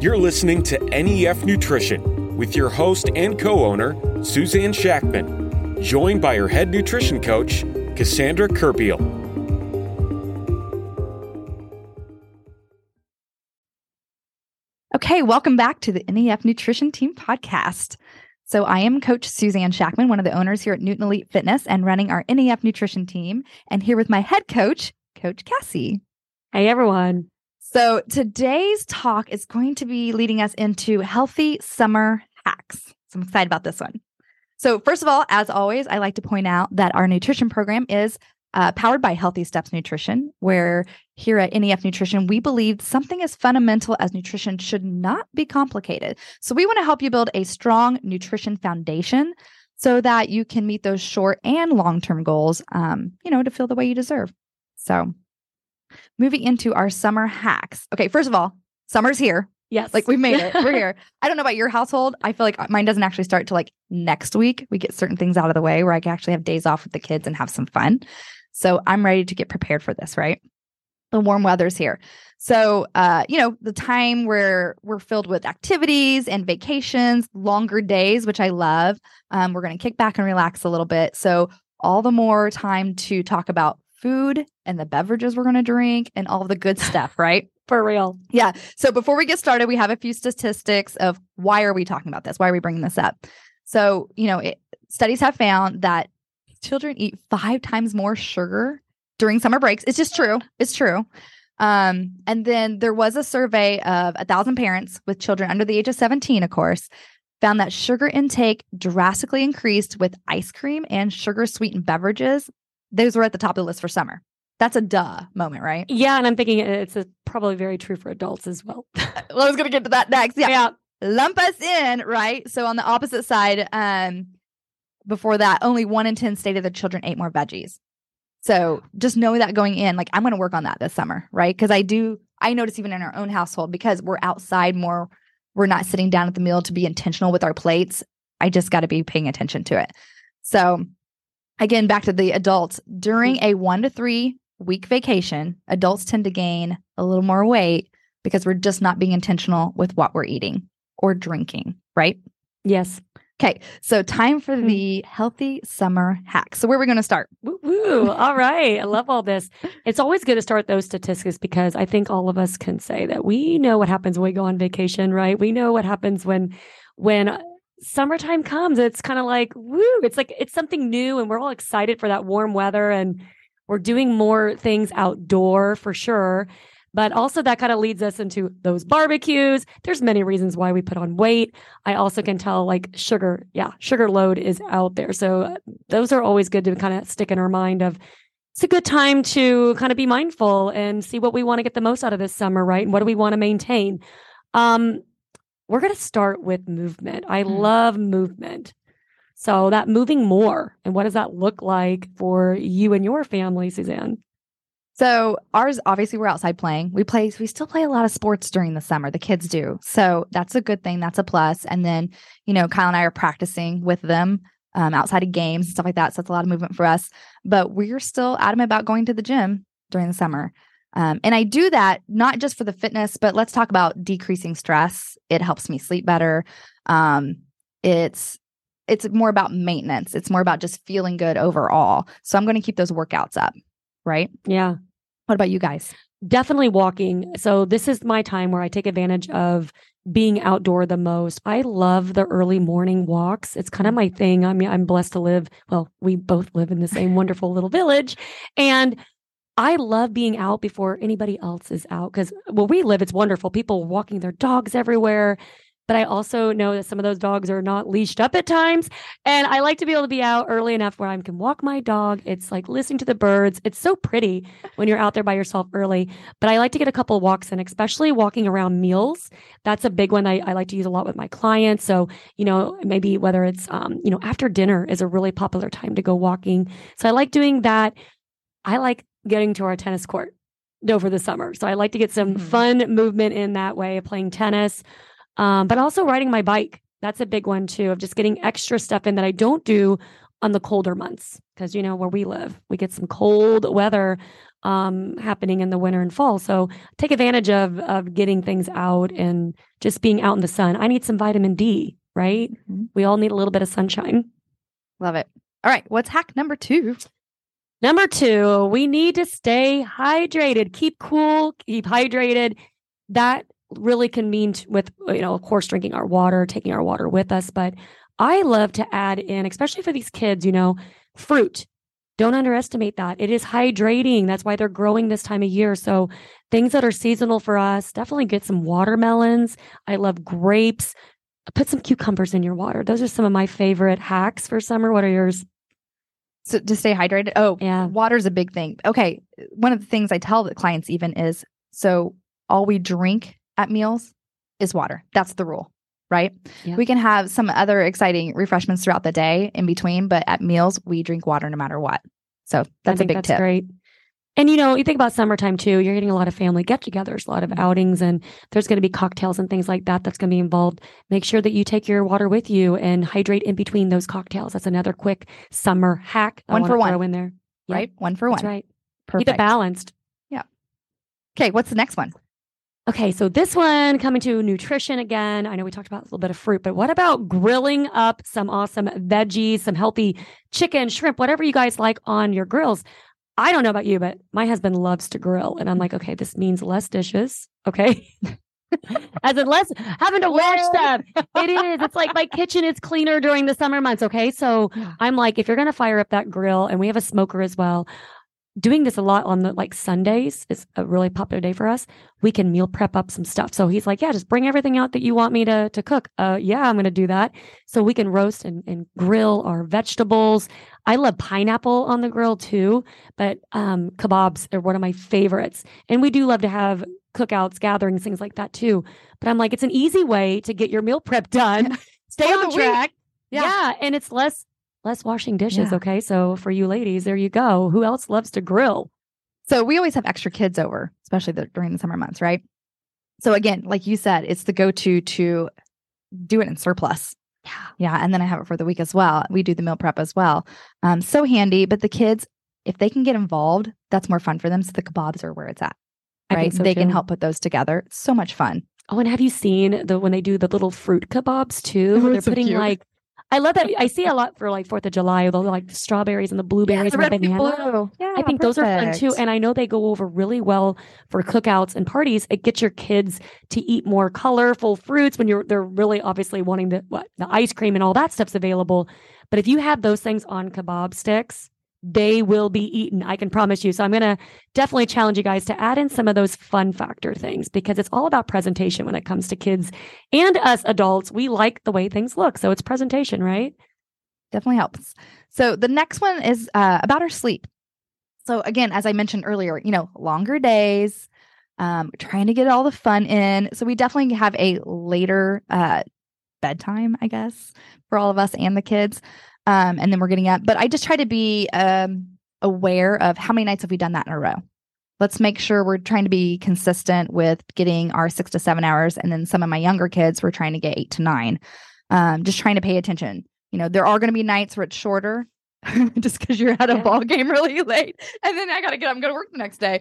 You're listening to NEF Nutrition with your host and co owner, Suzanne Shackman, joined by her head nutrition coach, Cassandra Kerpiel. Okay, welcome back to the NEF Nutrition Team podcast. So, I am Coach Suzanne Shackman, one of the owners here at Newton Elite Fitness and running our NEF Nutrition Team, and here with my head coach, Coach Cassie. Hey, everyone. So, today's talk is going to be leading us into healthy summer hacks. So, I'm excited about this one. So, first of all, as always, I like to point out that our nutrition program is uh, powered by Healthy Steps Nutrition, where here at NEF Nutrition, we believe something as fundamental as nutrition should not be complicated. So, we want to help you build a strong nutrition foundation so that you can meet those short and long term goals, um, you know, to feel the way you deserve. So, moving into our summer hacks. Okay, first of all, summer's here. Yes. Like we've made it. We're here. I don't know about your household. I feel like mine doesn't actually start till like next week. We get certain things out of the way where I can actually have days off with the kids and have some fun. So I'm ready to get prepared for this, right? The warm weather's here. So uh, you know, the time where we're filled with activities and vacations, longer days, which I love. Um, we're gonna kick back and relax a little bit. So all the more time to talk about food and the beverages we're going to drink and all the good stuff, right? For real. Yeah. So before we get started, we have a few statistics of why are we talking about this? Why are we bringing this up? So, you know, it, studies have found that children eat five times more sugar during summer breaks. It's just true. It's true. Um, and then there was a survey of a thousand parents with children under the age of 17, of course, found that sugar intake drastically increased with ice cream and sugar sweetened beverages those were at the top of the list for summer. That's a duh moment, right? Yeah, and I'm thinking it's a, probably very true for adults as well. well, I was going to get to that next. Yeah. yeah. Lump us in, right? So on the opposite side, um, before that, only one in 10 stated that children ate more veggies. So just knowing that going in, like I'm going to work on that this summer, right? Because I do, I notice even in our own household, because we're outside more, we're not sitting down at the meal to be intentional with our plates. I just got to be paying attention to it. So again, back to the adults, during mm-hmm. a one to three week vacation, adults tend to gain a little more weight because we're just not being intentional with what we're eating or drinking, right? Yes. Okay, so time for hmm. the healthy summer hack. So where are we going to start? Woo, woo. All right. I love all this. It's always good to start those statistics because I think all of us can say that we know what happens when we go on vacation, right? We know what happens when when summertime comes, it's kind of like, woo, it's like it's something new and we're all excited for that warm weather and we're doing more things outdoor for sure. But also that kind of leads us into those barbecues. There's many reasons why we put on weight. I also can tell like sugar, yeah, sugar load is out there. So uh, those are always good to kind of stick in our mind of it's a good time to kind of be mindful and see what we want to get the most out of this summer, right? And what do we want to maintain? Um, we're going to start with movement. I mm. love movement. So, that moving more, and what does that look like for you and your family, Suzanne? So, ours obviously we're outside playing. We play, we still play a lot of sports during the summer. The kids do. So, that's a good thing. That's a plus. And then, you know, Kyle and I are practicing with them um, outside of games and stuff like that. So, that's a lot of movement for us. But we're still adamant about going to the gym during the summer. Um, and I do that not just for the fitness, but let's talk about decreasing stress. It helps me sleep better. Um, it's it's more about maintenance. It's more about just feeling good overall. So I'm going to keep those workouts up, right? Yeah. What about you guys? Definitely walking. So this is my time where I take advantage of being outdoor the most. I love the early morning walks. It's kind of my thing. I mean, I'm blessed to live, well, we both live in the same wonderful little village and I love being out before anybody else is out because where we live, it's wonderful. People walking their dogs everywhere. But I also know that some of those dogs are not leashed up at times. And I like to be able to be out early enough where I can walk my dog. It's like listening to the birds. It's so pretty when you're out there by yourself early. But I like to get a couple of walks in, especially walking around meals. That's a big one I, I like to use a lot with my clients. So, you know, maybe whether it's, um, you know, after dinner is a really popular time to go walking. So I like doing that. I like getting to our tennis court over the summer. So I like to get some mm-hmm. fun movement in that way of playing tennis, um, but also riding my bike. That's a big one too, of just getting extra stuff in that I don't do on the colder months. Because, you know, where we live, we get some cold weather um, happening in the winter and fall. So take advantage of of getting things out and just being out in the sun. I need some vitamin D, right? Mhm. We all need a little bit of sunshine. Love it. All right. What's hack number two? Number two, we need to stay hydrated. Keep cool, keep hydrated. That really can mean with, you know, of course, drinking our water, taking our water with us. But I love to add in, especially for these kids, you know, fruit. Don't underestimate that. It is hydrating. That's why they're growing this time of year. So things that are seasonal for us, definitely get some watermelons. I love grapes. Put some cucumbers in your water. Those are some of my favorite hacks for summer. What are yours? So to stay hydrated. Oh, Yeah. water's a big thing. Okay. One of the things I tell the clients even is so all we drink at meals is water. That's the rule, right? Yeah. We can have some other exciting refreshments throughout the day in between, but at meals, we drink water no matter what. So that's a big that's tip. great. And you know, you think about summertime too, you're getting a lot of family get togethers, a lot of outings, and there's going to be cocktails and things like that that's going to be involved. Make sure that you take your water with you and hydrate in between those cocktails. That's another quick summer hack. One for one. Throw in there. Yeah, Right? One for That's one. right. Perfect. Keep it balanced. Yeah. Okay. What's the next one? Okay, so this one coming to nutrition again. I know we talked about a little bit of fruit, but what about grilling up some awesome veggies, some healthy chicken, shrimp, whatever you guys like on your grills? I don't know about you, but my husband loves to grill. And I'm like, okay, this means less dishes. Okay. As in less having to wash them. It is. It's like my kitchen is cleaner during the summer months. Okay. So I'm like, if you're going to fire up that grill, and we have a smoker as well, doing this a lot on the like Sundays is a really popular day for us. We can meal prep up some stuff. So he's like, yeah, just bring everything out that you want me to to cook. Uh, yeah, I'm going to do that. So we can roast and, and grill our vegetables. I love pineapple on the grill too, but um, kebabs are one of my favorites. And we do love to have cookouts, gatherings, things like that too. But I'm like, it's an easy way to get your meal prep done. Stay on the track. Yeah. Yeah. And it's less less washing dishes. Yeah. Okay. So for you ladies, there you go. Who else loves to grill? So we always have extra kids over, especially the, during the summer months, right? So again, like you said, it's the go-to to do it in surplus. Yeah. Yeah, and then I have it for the week as well. We do the meal prep as well. Um, so handy. But the kids, if they can get involved, that's more fun for them. So the kebabs are where it's at, I right? think so they can help put those together. So much fun. Oh, and have you seen the when they do the little fruit kebabs too? Oh, they're so putting cute. like I love that. I see a lot for like Fourth of July, the like strawberries and the blueberries and the banana. Yeah, I think those are fun too. And I know they go over really well for cookouts and parties. It gets your kids to eat more colorful fruits when you're they're really obviously wanting the what the ice cream and all that stuff's available. But if you have those things on kebab sticks, they will be eaten. I can promise you. So I'm gonna definitely challenge you guys to add in some of those fun factor things because it's all about presentation when it comes to kids and us adults. We like the way things look. So it's presentation, right? definitely helps. So the next one is uh, about our sleep. So again, as I mentioned earlier, you know, longer days, um, trying to get all the fun in. So we definitely have a later uh, bedtime, I guess, for all of us and the kids. Um, and then we're getting up. But I just try to be um, aware of how many nights have we done that in a row. Let's make sure we're trying to be consistent with getting our six to seven hours. And then some of my younger kids, we're trying to get eight to nine. Um, just trying to pay attention you know there are going to be nights where it's shorter just because you're at a Yeah. ball game really late and then i gotta get i'm gonna work the next day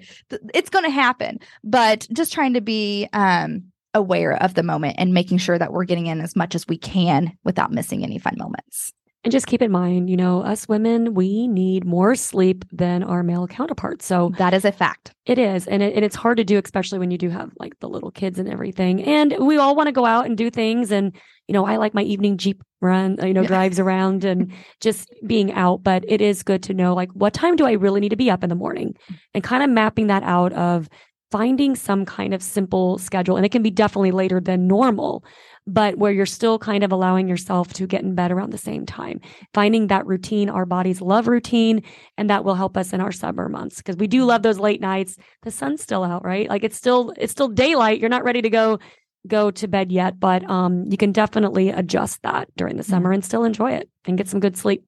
it's going to happen but just trying to be um aware of the moment and making sure that we're getting in as much as we can without missing any fun moments And just keep in mind, you know, us women, we need more sleep than our male counterparts. So that is a fact it is. And, it, and it's hard to do, especially when you do have like the little kids and everything. And we all want to go out and do things. And, you know, I like my evening Jeep run, you know, drives around and just being out. But it is good to know like what time do I really need to be up in the morning and kind of mapping that out of finding some kind of simple schedule. And it can be definitely later than normal, but where you're still kind of allowing yourself to get in bed around the same time, finding that routine. Our bodies love routine, and that will help us in our summer months because we do love those late nights. The sun's still out, right? Like it's still it's still daylight. You're not ready to go go to bed yet, but um, you can definitely adjust that during the summer and still enjoy it and get some good sleep.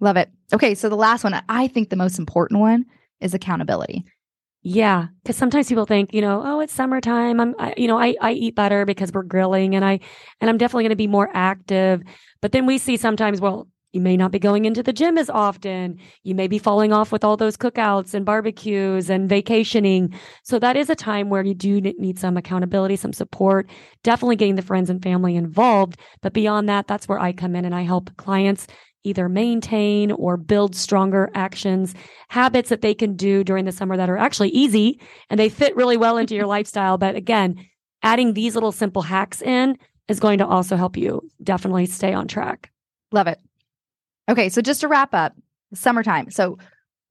love it okay so the last one i think the most important one is accountability Yeah, because sometimes people think, you know, oh, it's summertime. I'm, I, you know, I I eat better because we're grilling, and I and I'm definitely going to be more active. But then we see sometimes, well, You may not be going into the gym as often. You may be falling off with all those cookouts and barbecues and vacationing. So that is a time where you do need some accountability, some support, definitely getting the friends and family involved. But beyond that, that's where I come in and I help clients either maintain or build stronger actions, habits that they can do during the summer that are actually easy and they fit really well into your lifestyle. But again, adding these little simple hacks in is going to also help you definitely stay on track. Love it. Okay, so just to wrap up, summertime. So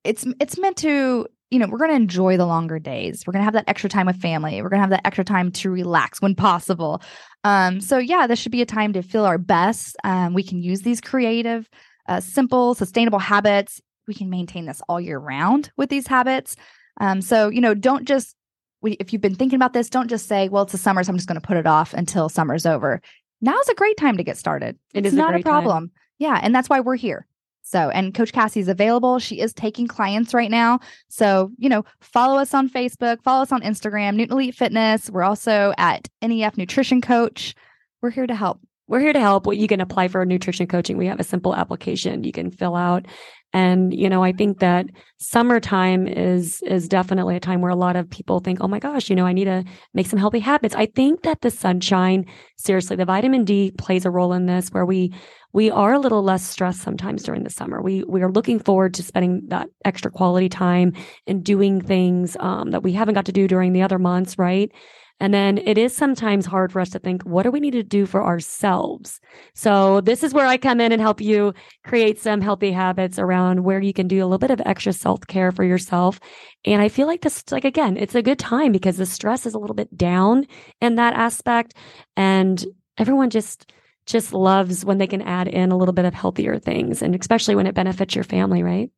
it's it's meant to, you know, we're going to enjoy the longer days. We're going to have that extra time with family. We're going to have that extra time to relax when possible. Um, so yeah, this should be a time to feel our best. Um, we can use these creative, uh, simple, sustainable habits. We can maintain this all year round with these habits. Um, so you know, don't just if you've been thinking about this, don't just say, "Well, it's the summer, so I'm just going to put it off until summer's over." Now's a great time to get started. It it's is not a, a problem. Time. Yeah, and that's why we're here. So, and Coach Cassie is available. She is taking clients right now. So, you know, follow us on Facebook, follow us on Instagram, Newton Elite Fitness. We're also at NEF Nutrition Coach. We're here to help. We're here to help. Well, you can apply for nutrition coaching. We have a simple application you can fill out. And, you know, I think that summertime is is definitely a time where a lot of people think, oh my gosh, you know, I need to make some healthy habits. I think that the sunshine, seriously, the vitamin D plays a role in this where we we are a little less stressed sometimes during the summer. We we are looking forward to spending that extra quality time and doing things um, that we haven't got to do during the other months, right? And then it is sometimes hard for us to think, what do we need to do for ourselves? So this is where I come in and help you create some healthy habits around where you can do a little bit of extra self care for yourself. And I feel like this, like, again, it's a good time because the stress is a little bit down in that aspect. And everyone just, just loves when they can add in a little bit of healthier things and especially when it benefits your family, right?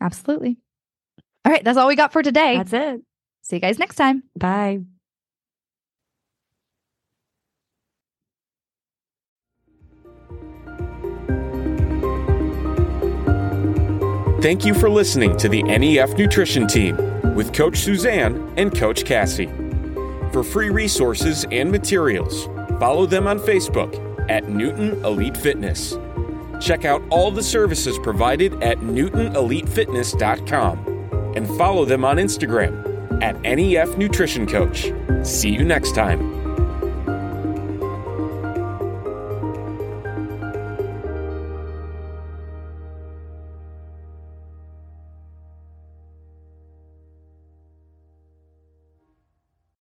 Absolutely. All right. That's all we got for today. That's it. See you guys next time. Bye. Thank you for listening to the NEF Nutrition Team with Coach Suzanne and Coach Cassie. For free resources and materials, follow them on Facebook at Newton Elite Fitness. Check out all the services provided at NewtonEliteFitness.com and follow them on Instagram at NEF Nutrition Coach. See you next time.